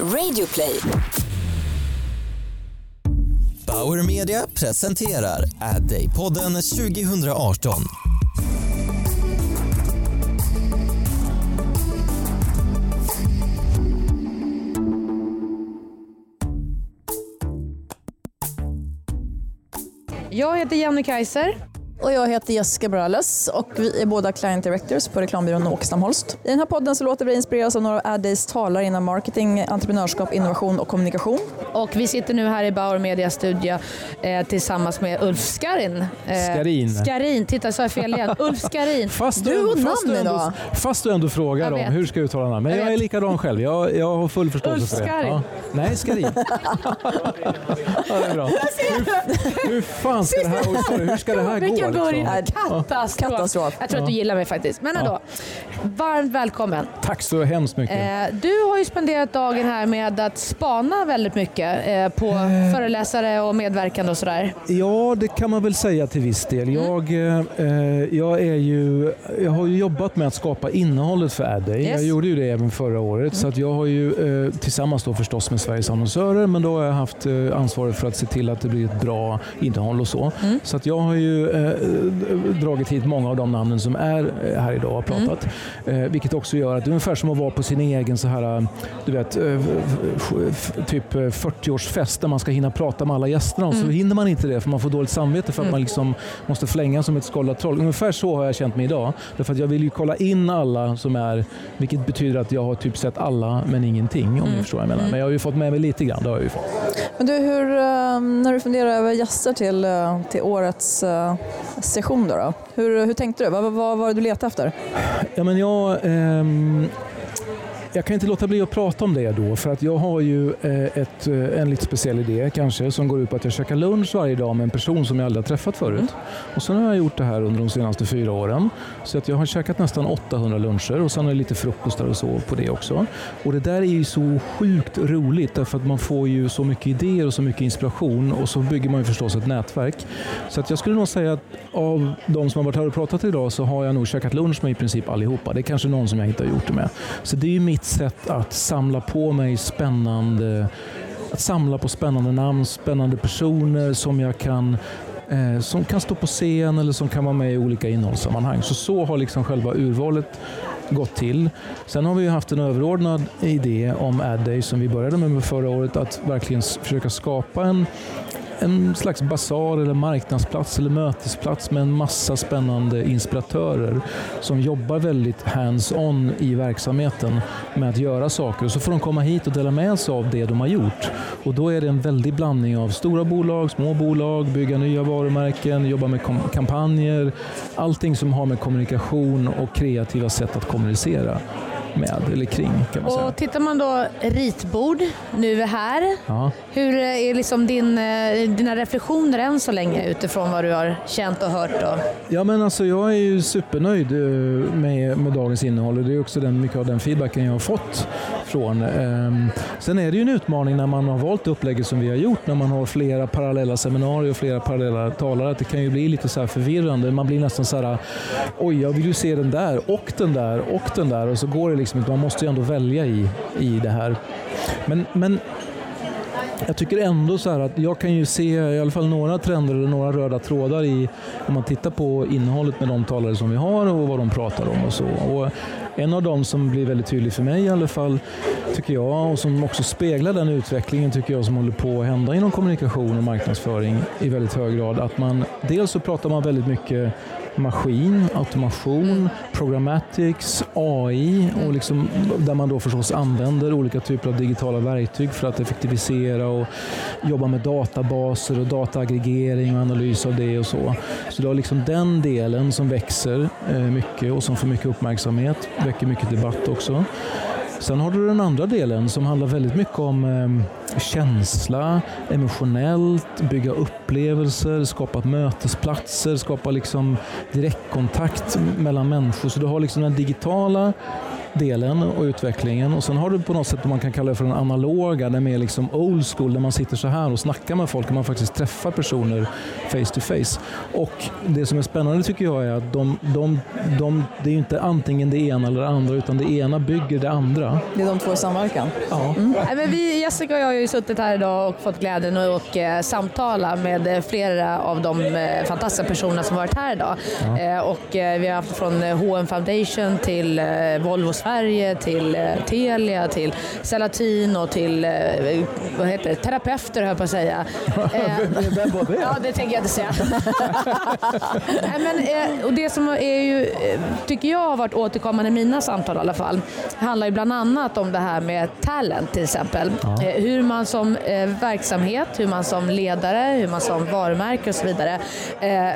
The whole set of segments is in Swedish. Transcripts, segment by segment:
Radioplay. Bauer Media presenterar Ad Day-podden 2018. Jag heter Jenny Kaiser. Och jag heter Jessica Morales och vi är båda Client Directors på reklambyrån Åkestam Holst. I den här podden så låter vi inspireras av några av Addays talare inom marketing, entreprenörskap, innovation och kommunikation. Och vi sitter nu här i Bauer Media studio eh, tillsammans med Ulf Skarin. Eh, Skarin. Skarin, titta så jag fel igen. Ulf Skarin. Fast Du och fast namn ändå, idag. Fast du ändå frågar om hur ska jag uttala namn. Men Jag jag, är likadan själv. Jag, jag har full förståelse Ulf för det. Skarin. Ja. Nej, Skarin. ja, det är bra. Hur, hur fan ska det här, sorry, hur ska det här gå? Liksom? Katastrof. Katastrof. Jag tror att du gillar mig faktiskt. Men ändå. Varmt välkommen. Tack så hemskt mycket. Eh, du har ju spenderat dagen här med att spana väldigt mycket eh, på föreläsare och medverkande och sådär. Ja, det kan man väl säga till viss del. Mm. Jag, eh, jag, är ju, jag har ju jobbat med att skapa innehållet för Adday. Yes. Jag gjorde ju det även förra året. Så att jag har ju eh, tillsammans då förstås med Sveriges annonsörer, men då har jag haft eh, ansvaret för att se till att det blir ett bra innehåll och så. Så att jag har ju eh, dragit hit många av de namnen som är eh, här idag och har pratat. Eh, vilket också gör att det är ungefär som att vara på sin egen så här, eh, du vet, eh, typ eh, 40-årsfest där man ska hinna prata med alla gästerna och så hinner man inte det för man får dåligt samvete för att man liksom måste flänga som ett skållat troll. Ungefär så har jag känt mig idag. Därför att jag vill ju kolla in alla som är, vilket betyder att jag har typ sett alla men ingenting om ni förstår vad jag menar. Men jag har ju fått med mig lite grann, det har jag ju fått. Men du, hur, eh, när du funderar över gäster till, eh, till årets eh, session, då, då, hur, hur tänkte du? Vad, vad, vad var det du letade efter? Ja, men jag, eh, jag kan inte låta bli att prata om det då, för att jag har ju eh, ett, eh, en lite speciell idé kanske som går ut på att jag käkar lunch varje dag med en person som jag aldrig har träffat förut. Och sen har jag gjort det här under de senaste fyra åren. Så att jag har käkat nästan 800 luncher och sen är det lite frukostar och så på det också. Och det där är ju så sjukt roligt därför att man får ju så mycket idéer och så mycket inspiration och så bygger man ju förstås ett nätverk. Så att jag skulle nog säga att av de som har varit här och pratat idag så har jag nog käkat lunch med i princip allihopa. Det är kanske någon som jag inte har gjort det med. Så det är ju mitt sätt att samla på mig spännande att samla på spännande namn, spännande personer som jag kan eh, som kan stå på scen eller som kan vara med i olika innehållssammanhang. Så så har liksom själva urvalet gått till. Sen har vi haft en överordnad idé om Adday som vi började med förra året att verkligen försöka skapa en en slags basar eller marknadsplats eller mötesplats med en massa spännande inspiratörer som jobbar väldigt hands-on i verksamheten med att göra saker. Och så får de komma hit och dela med sig av det de har gjort. Och då är det en väldig blandning av stora bolag, små bolag, bygga nya varumärken, jobba med kampanjer. Allting som har med kommunikation och kreativa sätt att kommunicera med eller kring kan man säga. Och tittar man då ritbord, nu är här. Ja. Hur är liksom din, eh, dina reflektioner än så länge utifrån vad du har känt och hört? Och... Ja, men alltså, jag är ju supernöjd eh, med, med dagens innehåll och det är också den, mycket av den feedbacken jag har fått från. ehm, Sen är det ju en utmaning när man har valt upplägget som vi har gjort, när man har flera parallella seminarier och flera parallella talare, att det kan ju bli lite så här förvirrande. Man blir nästan så här, oj, jag vill ju se den där och den där och den där och så går det liksom inte. Man måste ju ändå välja i, i det här. Men, men jag tycker ändå så här att jag kan ju se i alla fall några trender eller några röda trådar i om man tittar på innehållet med de talare som vi har och vad de pratar om och så. Och en av dem som blir väldigt tydlig för mig i alla fall, tycker jag, och som också speglar den utvecklingen tycker jag som håller på att hända inom kommunikation och marknadsföring i väldigt hög grad. Att man, dels så pratar man väldigt mycket maskin, automation, programmatics, AI och liksom, där man då förstås använder olika typer av digitala verktyg för att effektivisera och jobba med databaser och dataaggregering och analys av det och så. Så det är liksom den delen som växer eh, mycket och som får mycket uppmärksamhet, väcker mycket debatt också. Sen har du den andra delen som handlar väldigt mycket om eh, känsla, emotionellt, bygga upplevelser, skapa mötesplatser, skapa liksom direktkontakt mellan människor. Så du har liksom den digitala delen och utvecklingen och sen har du på något sätt, man kan kalla det för den analoga, den mer liksom old school, där man sitter så här och snackar med folk och man faktiskt träffar personer face to face. Och det som är spännande tycker jag är att de, de, de, det är inte antingen det ena eller det andra utan det ena bygger det andra. Det är de två i samverkan? Ja. Mm. Men vi, Jessica och jag har ju suttit här idag och fått glädjen att och, eh, samtala med flera av de eh, fantastiska personerna som varit här idag. Ja. Eh, och, eh, vi har haft från H&M Foundation till eh, Volvo Sverige till eh, Telia till Selatin och till vad heter det, terapeuter höll jag på att säga. Vem var det? Ja, det tänker jag inte säga. Men, och det som är ju, tycker jag har varit återkommande i mina samtal i alla fall, handlar ju bland annat om det här med talent till exempel. Ja. Hur man som verksamhet, hur man som ledare, hur man som varumärke och så vidare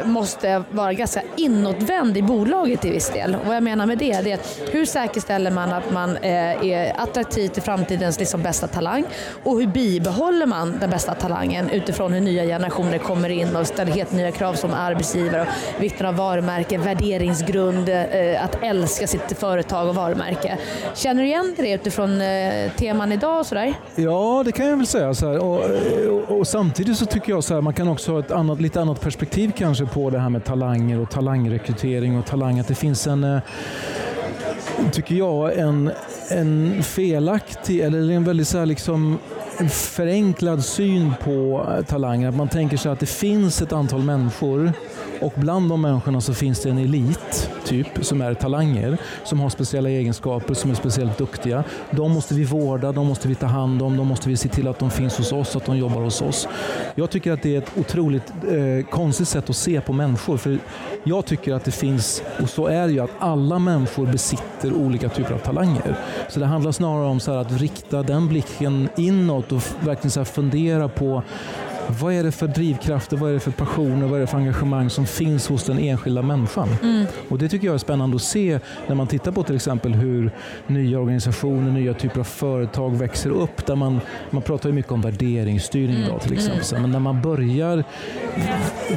måste vara ganska inåtvänd i bolaget till viss del. Och vad jag menar med det, det är att hur säkerställer man att man eh, är attraktiv till framtidens liksom bästa talang och hur bibehåller man den bästa talangen utifrån hur nya generationer kommer in och ställer helt nya krav som arbetsgivare och vikten av varumärke, värderingsgrund, eh, att älska sitt företag och varumärke. Känner du igen det utifrån eh, teman idag och sådär? Ja, det kan jag väl säga. Så och, och, och, samtidigt så tycker jag så här, man kan också ha ett annat, lite annat perspektiv kanske på det här med talanger och talangrekrytering och talang. Att det finns en tycker jag, en, en felaktig eller en väldigt så liksom förenklad syn på talanger. Att man tänker sig att det finns ett antal människor och bland de människorna så finns det en elit, typ, som är talanger, som har speciella egenskaper, som är speciellt duktiga. De måste vi vårda, de måste vi ta hand om, de måste vi se till att de finns hos oss, att de jobbar hos oss. Jag tycker att det är ett otroligt eh, konstigt sätt att se på människor. För jag tycker att det finns, och så är det ju, att alla människor besitter olika typer av talanger. Så det handlar snarare om så att rikta den blicken inåt och verkligen så fundera på vad är det för drivkrafter, vad är det för passioner, vad är det för engagemang som finns hos den enskilda människan? Mm. Och Det tycker jag är spännande att se när man tittar på till exempel hur nya organisationer, nya typer av företag växer upp. Där man, man pratar ju mycket om värderingsstyrning mm. idag till exempel. Mm. Men när man börjar...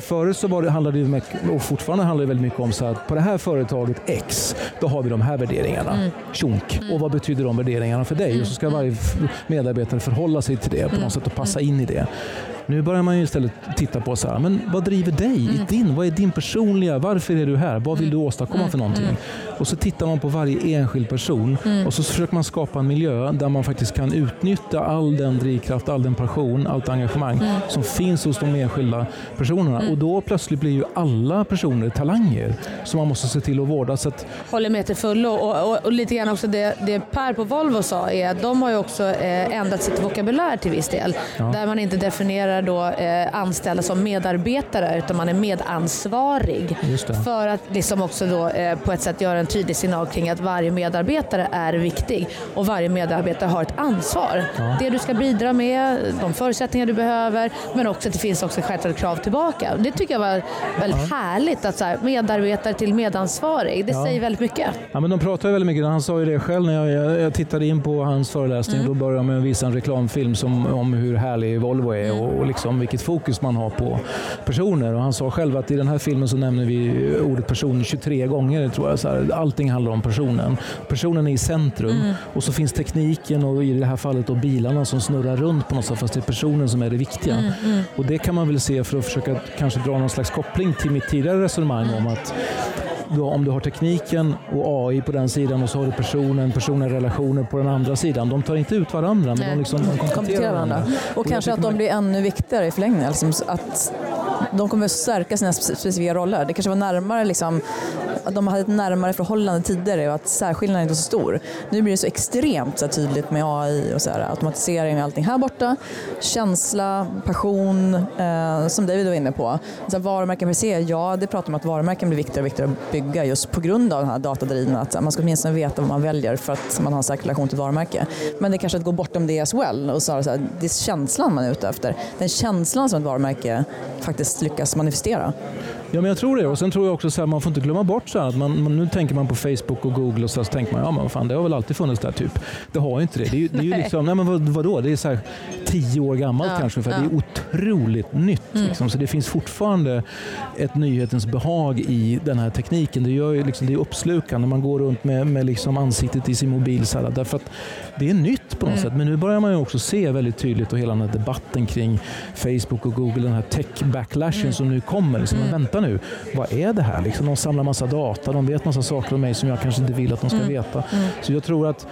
Förut så var det, handlade det mycket, och fortfarande handlar det väldigt mycket om så att på det här företaget X, då har vi de här värderingarna. Mm. Tjonk. Mm. Och vad betyder de värderingarna för dig? Och så ska mm. varje medarbetare förhålla sig till det på något sätt och passa in i det. Nu börjar man ju istället titta på så här, men vad driver dig? Mm. Din, vad är din personliga, varför är du här? Vad vill du mm. åstadkomma för någonting? Mm. Och så tittar man på varje enskild person mm. och så försöker man skapa en miljö där man faktiskt kan utnyttja all den drivkraft, all den passion, allt engagemang mm. som finns hos de enskilda personerna. Mm. Och då plötsligt blir ju alla personer talanger som man måste se till att vårda. Så att... Håller med till fullo och, och, och, lite grann också det, det Per på Volvo sa är att de har ju också eh, ändrat sitt vokabulär till viss del. Ja. Där man inte definierar då eh, anställda som medarbetare utan man är medansvarig. För att liksom också då, eh, på ett sätt göra en tydlig signal kring att varje medarbetare är viktig och varje medarbetare har ett ansvar. Ja. Det du ska bidra med, de förutsättningar du behöver men också att det finns också självklart krav tillbaka. Det tycker jag var väldigt ja. härligt att så här, medarbetare till medansvarig, det ja. säger väldigt mycket. Ja, men de pratar väldigt mycket, han sa ju det själv när jag, jag tittade in på hans föreläsning. Mm. Då började de med att visa en reklamfilm som, om hur härlig Volvo är mm. och, och liksom vilket fokus man har på personer. Och han sa själv att i den här filmen så nämner vi ordet person 23 gånger. Tror jag. Så här, allting handlar om personen. Personen är i centrum mm. och så finns tekniken och i det här fallet då bilarna som snurrar runt på något sätt fast det är personen som är det viktiga. Mm, mm. Och Det kan man väl se för att försöka kanske dra någon slags koppling till mitt tidigare resonemang om att då, om du har tekniken och AI på den sidan och så har du personen, personen relationer på den andra sidan. De tar inte ut varandra men de, liksom, de kompletterar varandra. Och, och kanske att de blir ännu viktigare i förlängningen. Liksom att de kommer att stärka sina specifika roller. Det kanske var närmare liksom, de hade ett närmare förhållande tidigare och att särskillnaden inte var så stor. Nu blir det så extremt så tydligt med AI och så här, automatisering och allting här borta. Känsla, passion, eh, som David var inne på. Så här, varumärken per se, ja det pratar om att varumärken blir viktigare och viktigare att bygga just på grund av den här datadrivna. Att man ska åtminstone veta vad man väljer för att man har en säker relation till varumärke. Men det är kanske att gå bortom det as well och så här, det är känslan man är ute efter. Den känslan som ett varumärke faktiskt lyckas manifestera. Ja, men jag tror det. Och sen tror jag också att man får inte glömma bort så att man, man, nu tänker man på Facebook och Google och så, så tänker man ja men fan det har väl alltid funnits där typ. Det har ju inte det. Det är ju, det är ju liksom, nej men vad, vadå? Det är så här tio år gammalt Ja, kanske. För ja. Det är otroligt nytt. Mm. Liksom. Så det finns fortfarande ett nyhetens behag i den här tekniken. Det, gör ju liksom, det är uppslukande. Man går runt med, med liksom ansiktet i sin mobil. Så här, därför att det är nytt på något Mm. sätt. Men nu börjar man ju också se väldigt tydligt och hela den här debatten kring Facebook och Google, den här tech-backlashen Mm. som nu kommer. Liksom, men vänta nu, vad är det här? Liksom, de samlar massa data, de vet massa saker om mig som jag kanske inte vill att de ska Mm. veta. Så jag tror att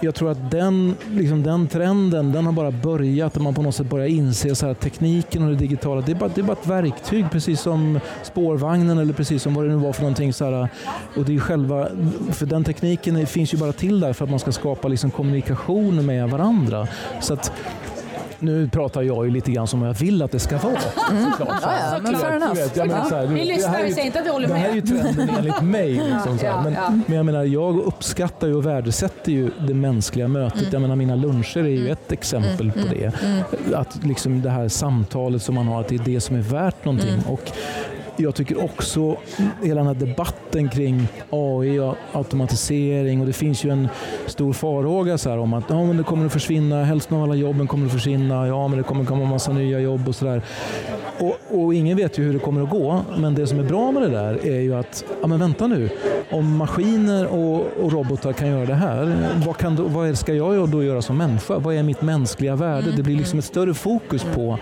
jag tror att den, liksom den trenden den har bara börjat och man på något sätt börjar inse så här, tekniken och det digitala. Det är, bara, det är bara ett verktyg precis som spårvagnen eller precis som vad det nu var för någonting. Så här, och det är själva, för den tekniken finns ju bara till där för att man ska skapa liksom kommunikation med varandra. Så att, nu pratar jag ju lite grann som jag vill att det ska vara. Såklart. Ja, ja, men fair enough. Vi det lyssnar, här är vi ju- säger inte att vi håller det här är med. ju trenden enligt mig. Liksom. Ja, Men, ja. men jag menar, jag uppskattar ju och värdesätter ju det mänskliga mötet. Mm. Jag menar, mina luncher är ju ett exempel på det. Att liksom det här samtalet som man har, att det är det som är värt någonting. Mm. Och jag tycker också hela den här debatten kring AI och automatisering och det finns ju en stor farhåga så här om att ja, men det kommer att försvinna, hälften av alla jobben kommer att försvinna, ja men det kommer komma en massa nya jobb och sådär. Och, och ingen vet ju hur det kommer att gå, men det som är bra med det där är ju att, ja men vänta nu, om maskiner och, och robotar kan göra det här, vad, kan då, vad ska jag då göra som människa? Vad är mitt mänskliga värde? Det blir liksom ett större fokus på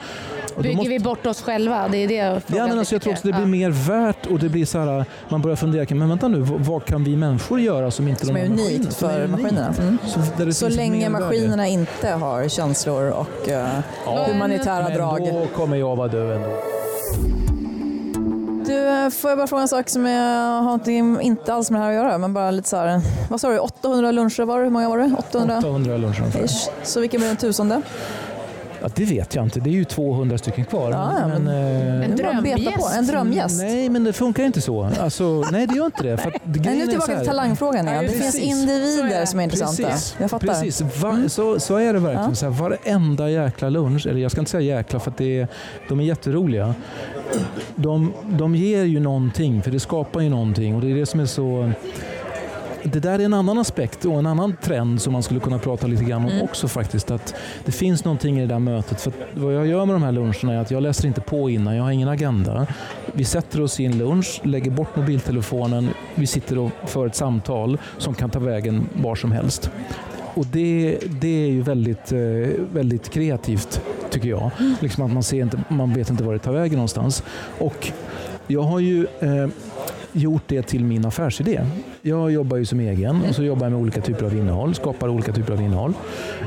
Bygger måste- vi bort oss själva? Det är det Ja, frågan men alltså jag tror också det blir Ja. mer värt och det blir så här, man börjar fundera, kring, men vänta nu, vad, vad kan vi människor göra som inte Som de är unikt är för maskinerna. Mm. Så, Så länge maskinerna inte har känslor och eh, Ja. humanitära drag. Men då kommer jag vara död ändå. Du, eh, får jag bara fråga en sak som jag har inte alls med det här att göra, men bara lite så här. Vad sa du, 800 luncher var det? Hur många var det? 800? 800 luncher. Ish. Så vilken blir den tusende? Ja, det vet jag inte, det är ju 200 stycken kvar. Ja, ja, men- eh, En drömgäst. på. En drömgäst. Nej, men det funkar inte så. Alltså, nej, det gör inte det. För att Nej, grejen nu är tillbaka till talangfrågan igen. Det finns precis. Individer som är intressanta. Precis, Jag fattar. Mm. precis. Va, så, så är det verkligen. Ja. Så här, varenda jäkla lunch, eller jag ska inte säga jäkla för att det är, de är jätteroliga. De, de ger ju någonting, för det skapar ju någonting och det är det som är så det där är en annan aspekt och en annan trend som man skulle kunna prata lite grann om Mm. också faktiskt. Att det finns någonting i det där mötet. För vad jag gör med de här luncherna är att jag läser inte på innan, jag har ingen agenda. Vi sätter oss i en lunch, lägger bort mobiltelefonen, vi sitter och för ett samtal som kan ta vägen var som helst. Och det, det är ju väldigt, eh, väldigt kreativt tycker jag. Liksom att man, ser inte, man vet inte var det tar vägen någonstans. Och jag har ju eh, gjort det till min affärsidé. Jag jobbar ju som egen och så jobbar jag med olika typer av innehåll, skapar olika typer av innehåll.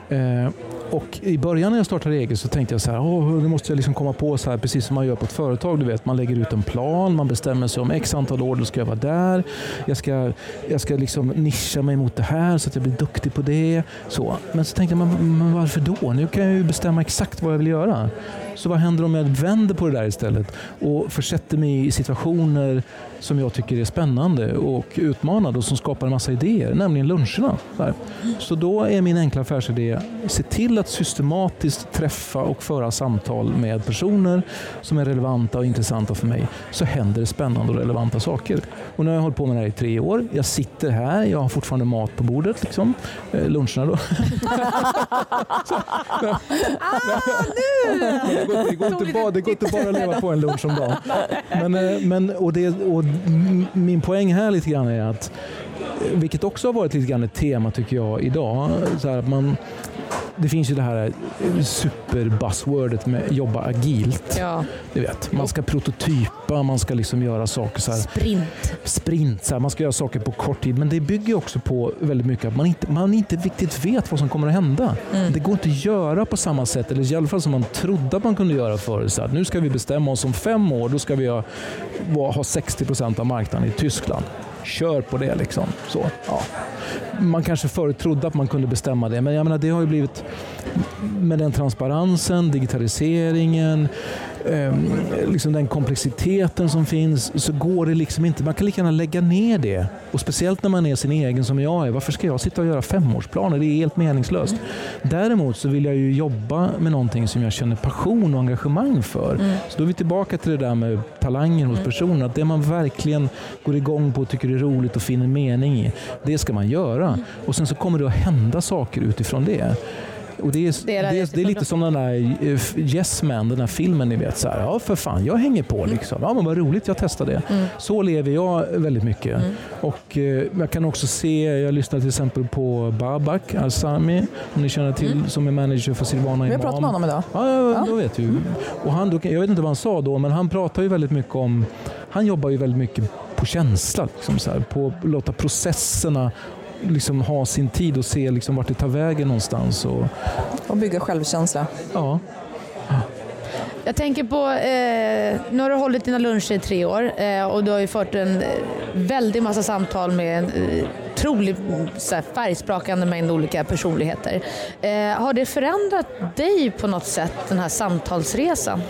Eh, och I början när jag startade eget så tänkte jag så här, Åh, nu måste jag liksom komma på så här, precis som man gör på ett företag. Du vet, man lägger ut en plan, man bestämmer sig om x antal år, då ska jag vara där. Jag ska, jag ska liksom nischa mig mot det här så att jag blir duktig på det. Så. Men så tänkte jag, men, men varför då? Nu kan jag ju bestämma exakt vad jag vill göra. Så vad händer om jag vänder på det där istället och försätter mig i situationer som jag tycker är spännande och utmanande och som skapar en massa idéer, nämligen luncherna. Där. Så då är min enkla affärsidé, se till att systematiskt träffa och föra samtal med personer som är relevanta och intressanta för mig, så händer det spännande och relevanta saker. Och nu har jag hållit på med det här i tre år. Jag sitter här, jag har fortfarande mat på bordet, liksom. eh, luncherna då. det går, det går, inte, bara, det? går inte bara att leva på en lunch om dagen. Men, eh, men, och det, och min poäng här lite grann är att, eh, vilket också har varit lite grann ett tema tycker jag idag, så här att man, det finns ju det här super-buzzwordet med jobba agilt. Ja, Du vet, man ska prototypa, man ska liksom göra saker så här sprint. sprint, så här, man ska göra saker på kort tid. Men det bygger också på väldigt mycket att man inte, man inte riktigt vet vad som kommer att hända. Det går inte att göra på samma sätt, eller i alla fall som man trodde att man kunde göra förut. Så här, nu ska vi bestämma oss om fem år, då ska vi ha, ha 60 procent av marknaden i Tyskland. Kör på det liksom. Så, ja. Man kanske förut trodde att man kunde bestämma det, men jag menar, det har ju blivit med den transparensen, digitaliseringen, eh, liksom den komplexiteten som finns så går det liksom inte. Man kan lika gärna lägga ner det. Och speciellt när man är sin egen som jag är. Varför ska jag sitta och göra femårsplaner? Det är helt meningslöst. Däremot så vill jag ju jobba med någonting som jag känner passion och engagemang för. Mm. Så då är vi tillbaka till det där med talangen hos personen. Att det man verkligen går igång på och tycker är roligt och finner mening i, det ska man göra. Och sen så kommer det att hända saker utifrån det. Och det, är, det, är, det, är, det är lite som den där eh, Yes Man, den där filmen ni vet. Så här, ja för fan, jag hänger på liksom. Ja men vad roligt, jag testar det. Mm. Så lever jag väldigt mycket. Mm. Och eh, jag kan också se, jag lyssnar till exempel på Babak Alsami, om ni känner till, mm. som är manager för Silvana Imam. Vi har pratat med honom idag. Ja, ja, då vet du. Och han, jag vet inte vad han sa då, men han pratar ju väldigt mycket om, han jobbar ju väldigt mycket på känsla, liksom så här, på att låta processerna liksom ha sin tid och se liksom vart det tar vägen någonstans. Och, och bygga självkänsla. Ja. Jag tänker på, eh, nu har du hållit dina luncher i tre år eh, och du har ju fört en eh, väldig massa samtal med en eh, otroligt färgsprakande mängd olika personligheter. Eh, har det förändrat dig på något sätt, den här samtalsresan?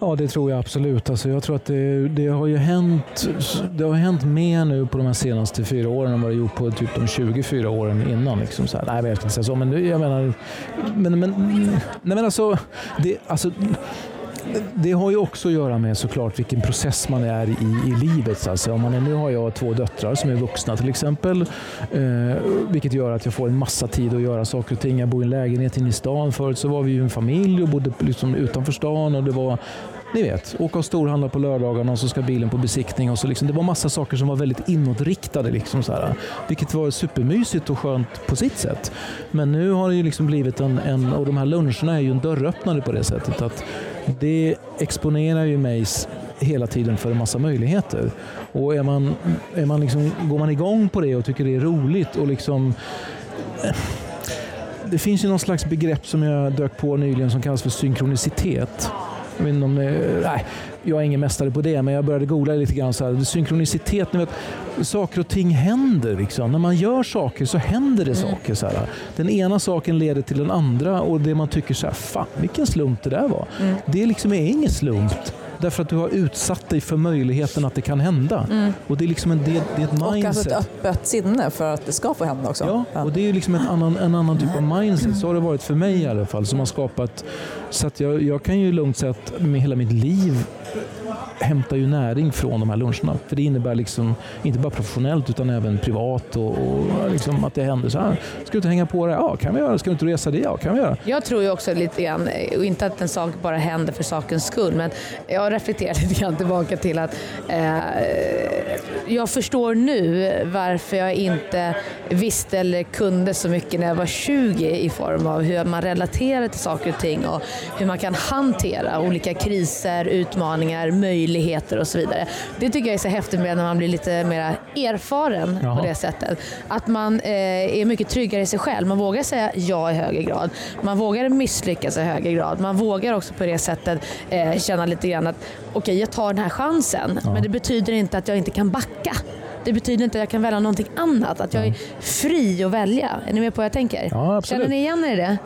Ja, det tror jag absolut. Alltså, jag tror att det, det, har ju hänt, det har hänt mer nu på de här senaste fyra åren än vad det gjort på typ de 24 åren innan. Liksom så här. Nej, jag ska inte säga så, men jag menar... Men, men, nej, men alltså, det, alltså det har ju också att göra med såklart vilken process man är i i livet. Alltså, om man är, nu har jag två döttrar som är vuxna till exempel. Eh, vilket gör att jag får en massa tid att göra saker och ting. Jag bor i en lägenhet inne i stan. Förut så var vi en familj och bodde liksom utanför stan. Och det var ni vet, åka och storhandla på lördagarna och så ska bilen på besiktning. Och så liksom, det var massa saker som var väldigt inåtriktade. Liksom så här, vilket var supermysigt och skönt på sitt sätt. Men nu har det ju liksom blivit en, en och de här luncherna är ju en dörröppnare på det sättet. att det exponerar ju mig hela tiden för en massa möjligheter. Och är man, är man liksom, går man igång på det och tycker det är roligt och liksom eh, det finns ju någon slags begrepp som jag dök på nyligen som kallas för synkronicitet. Jag vet inte om det, nej, jag är ingen mästare på det, men jag började googla lite grann. Så här, synkronicitet, ni vet, saker och ting händer. Liksom. När man gör saker så händer det mm. saker. Så här. Den ena saken leder till den andra och det man tycker så här, fan vilken slump det där var. Mm. Det liksom är ingen slump. Därför att du har utsatt dig för möjligheten att det kan hända. Mm. Och det är liksom en, det, det är ett mindset. Och alltså ett öppet sinne för att det ska få hända också. Ja, och det är liksom ett annan, en annan typ av mindset. Så har det varit för mig i alla fall. Som har skapat, så att jag, jag kan ju lugnt säga med hela mitt liv hämtar ju näring från de här luncherna. För det innebär liksom, inte bara professionellt utan även privat och, och liksom att det händer så här. Ska du inte hänga på det? Ja, kan vi göra. Ska du inte resa det? Ja, kan vi göra. Jag tror ju också lite grann, och inte att en sak bara händer för sakens skull, men jag reflekterar lite grann tillbaka till att eh, jag förstår nu varför jag inte visste eller kunde så mycket när jag var 20 i form av hur man relaterar till saker och ting och hur man kan hantera olika kriser, utmaningar, möjligheter möjligheter och så vidare. Det tycker jag är så häftigt med när man blir lite mer erfaren Jaha. på det sättet. Att man eh, är mycket tryggare i sig själv. Man vågar säga ja i högre grad. Man vågar misslyckas i högre grad. Man vågar också på det sättet eh, känna lite grann att okej, okay, jag tar den här chansen. Ja. Men det betyder inte att jag inte kan backa. Det betyder inte att jag kan välja någonting annat. Att jag är fri att välja. Är ni med på vad jag tänker? Ja, absolut. Känner ni igen er i det?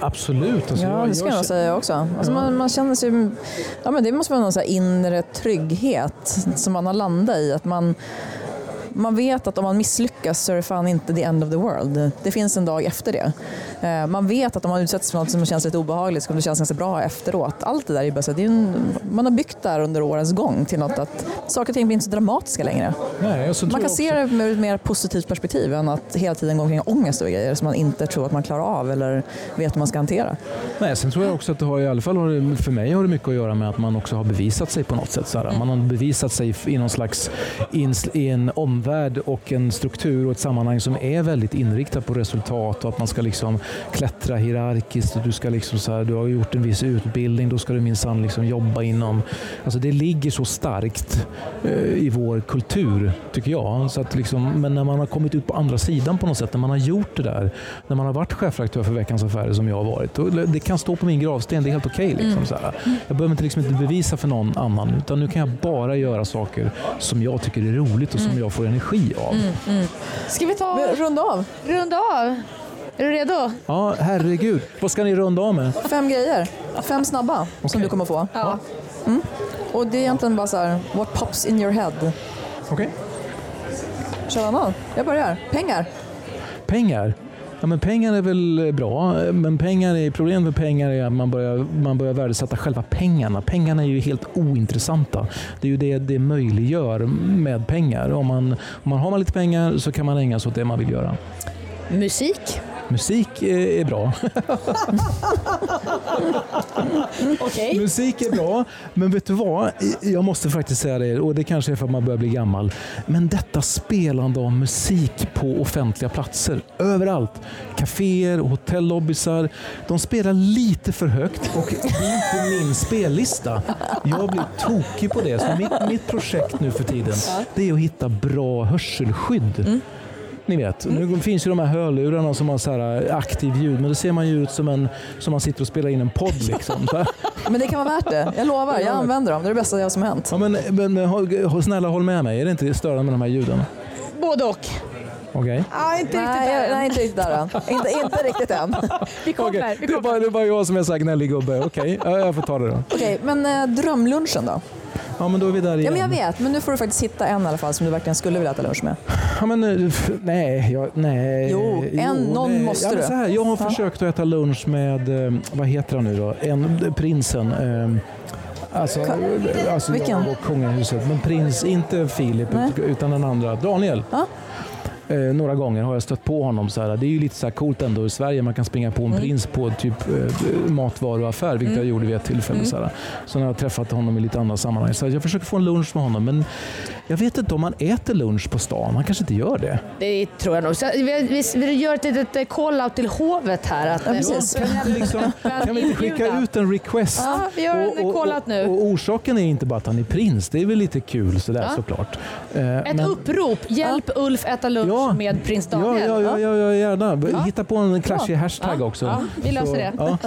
Absolut. Alltså, ja, det ska jag, jag säga också. Alltså, ja. man, man, känner sig... Ja, men det måste vara någon så inre trygghet som man har landat i. Att man, man vet att om man misslyckas så är det fan inte the end of the world. Det finns en dag efter det. Eh, man vet att om man utsätts för något som känns lite obehagligt så kommer det kännas ganska bra efteråt. Allt det där är bara så, det är en, man har byggt det här under årens gång till något att saker och ting blir inte så dramatiska längre. Nej, man kan se det med ett mer positivt perspektiv än att hela tiden gå omkring och ångest över grejer som man inte tror att man klarar av eller vet hur man ska hantera. Nej, sen tror jag också att det har i alla fall för mig har det mycket att göra med att man också har bevisat sig på något sätt. Så Man har bevisat sig i någon slags i en omvärld och en struktur och ett sammanhang som är väldigt inriktat på resultat och att man ska liksom klättra hierarkiskt. Och du, ska liksom så här, du har gjort en viss utbildning, då ska du minsann liksom jobba inom... Alltså det ligger så starkt eh, i vår kultur, tycker jag. Så att liksom, men när man har kommit ut på andra sidan på något sätt, när man har gjort det där, när man har varit chefredaktör för Veckans Affärer som jag har varit. Det kan stå på min gravsten, det är helt okej. Okay, liksom, mm. Jag behöver inte, liksom inte bevisa för någon annan, utan nu kan jag bara göra saker som jag tycker är roligt och som mm. jag får energi av. Mm, mm. Ska vi ta... Runda av? Runda av. Är du redo? Ja, herregud. Vad ska ni runda av med? Fem grejer. Fem snabba som du kommer få. Ja. Och det är egentligen bara så här, what pops in your head. Okej. Kör annan. Jag börjar. Pengar. Pengar. Ja, men pengar är väl bra, men pengar är, problemet med pengar är att man börjar, man börjar värdesätta själva pengarna. Pengarna är ju helt ointressanta. Det är ju det det möjliggör med pengar. Om man, om man har man lite pengar så kan man ägna sig åt det man vill göra. Musik. Musik är, är bra. Okej. Musik är bra, men vet du vad? Jag måste faktiskt säga det, och det kanske är för att man börjar bli gammal. Men detta spelande av musik på offentliga platser, överallt. Caféer, hotellobbysar. De spelar lite för högt och det är inte min spellista. Jag blir tokig på det. Så mitt, mitt projekt nu för tiden, det är att hitta bra hörselskydd. Ni vet, nu finns ju de här hörlurarna som har så här aktiv ljud, men då ser man ju ut som, en, som man sitter och spelar in en podd. Liksom. Men det kan vara värt det. Jag lovar, jag använder dem. Det är det bästa som har hänt. Ja, men, men, men snälla håll med mig, är det inte störande med de här ljuden? Både och. Okej? Ja, inte riktigt Nej, nej, inte riktigt där än. Inte, inte riktigt än. Vi kommer. Okej, Vi Det, är kommer. bara, det är bara jag som är så här gnällig gubbe. Okej, ja, jag får ta det då. Okej, men eh, drömlunchen då? Ja, men då är vi där igen. Ja, men jag vet, men nu får du faktiskt hitta en i alla fall som du verkligen skulle vilja äta lunch med. Ja, men, eh, nej, jag, nej. Jo, en- någon nej. måste ja, du. Så här, jag har Ja. försökt att äta lunch med, eh, vad heter han nu då? En, prinsen. Eh, alltså, alltså Vilken? jag och kungahuset. Men prins, inte Filip Nej. utan den andra. Daniel. Ja. Eh, några gånger har jag stött på honom. Så här. Det är ju lite så här coolt ändå i Sverige. Man kan springa på en Mm. prins på typ eh, matvaruaffär, vilket jag gjorde vid ett tillfälle. Mm. Så, här. så när jag har träffat honom i lite andra sammanhang. Så jag försöker få en lunch med honom. Men jag vet inte om man äter lunch på stan. Man kanske inte gör det. Det tror jag nog. Så vi, vi, vi gör ett litet eh, call-out till hovet här. Att, Ja, eh, precis. Kan vi liksom, kan vi inte skicka ut en request? Ja, vi gör en call-out nu. Och, och orsaken är inte bara att han är prins. Det är väl lite kul sådär Ja. såklart. Eh, Ett men- upprop. Hjälp Ulf äta lunch Ja. med prins Ja, Daniel. ja, ja, ja, ja, gärna. Ja. Hitta på en klatschig hashtag Ja, också. ja, vi löser Så, det. ja.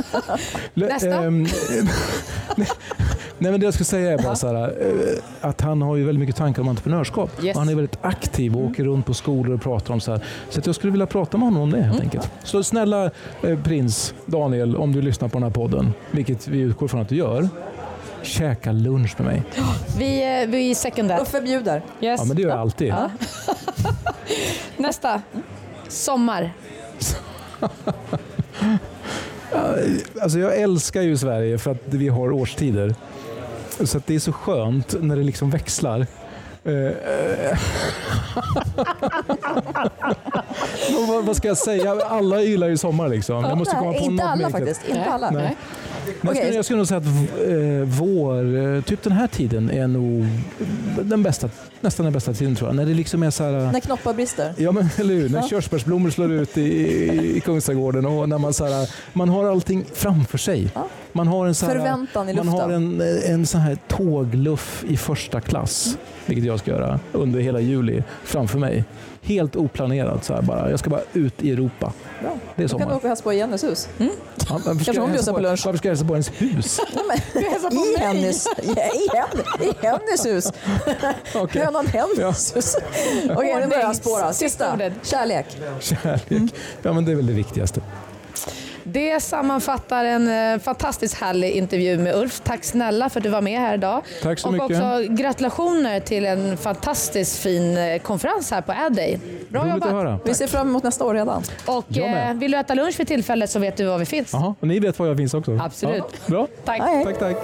Nästa. Nej, men det jag skulle säga är bara så här, eh, att han har ju väldigt mycket tankar om entreprenörskap. Yes. Och han är väldigt aktiv och åker runt på skolor och pratar om så här. Så att jag skulle vilja prata med honom om det helt Mm. enkelt. Så snälla eh, prins Daniel, om du lyssnar på den här podden, vilket vi utgår från att du gör, käka lunch med mig. Vi, eh, vi sekundär. Uffe bjuder. Yes. Ja, men det gör jag alltid. Nästa. Sommar. Alltså jag älskar ju Sverige för att vi har årstider. Så att det är så skönt när det liksom växlar. Eh, vad, vad ska jag säga? Alla gillar ju sommar liksom. Jag måste komma Nej, på inte något alla mer. faktiskt. Inte alla. Nej. Men jag, skulle, jag skulle nog säga att eh, vår, eh, typ den här tiden är nog den bästa, nästan den bästa tiden tror jag. När det liksom är så här... När knoppar brister. Ja men eller hur, när Ja. körsbärsblommor slår ut i, i, i Kungsträdgården och när man, så här, man har allting framför sig. Ja. Man har en, så här, Förväntan i man luften. har en, en sån här tågluff i första klass, vilket jag ska göra under hela juli framför mig. Helt oplanerat så här bara. Jag ska bara ut i Europa. Bra. Det är Då kan du åka och hälsa på i Jennys hus. Ja, varför, ska Kanske jag hon hälsa bjussar på, på lunch. varför ska jag hälsa på ens hus? I Hennys, ja, i Hen- i Hennys hus. Hönan Hennys hus. Okej, nu börjar jag spåra. Sista Sista. ordet. Kärlek. Kärlek. Ja men det är väl det viktigaste. Det sammanfattar en eh, fantastiskt härlig intervju med Ulf. Tack snälla för att du var med här idag. Tack så och mycket. också gratulationer till en fantastiskt fin eh, konferens här på Adday. Bra Roligt jobbat. att höra. Vi ser fram emot nästa år redan. Och eh, vill du äta lunch vid tillfället så vet du var vi finns. Jaha, och ni vet var jag finns också? Absolut. Ja, bra. Tack. Hej. Tack, tack.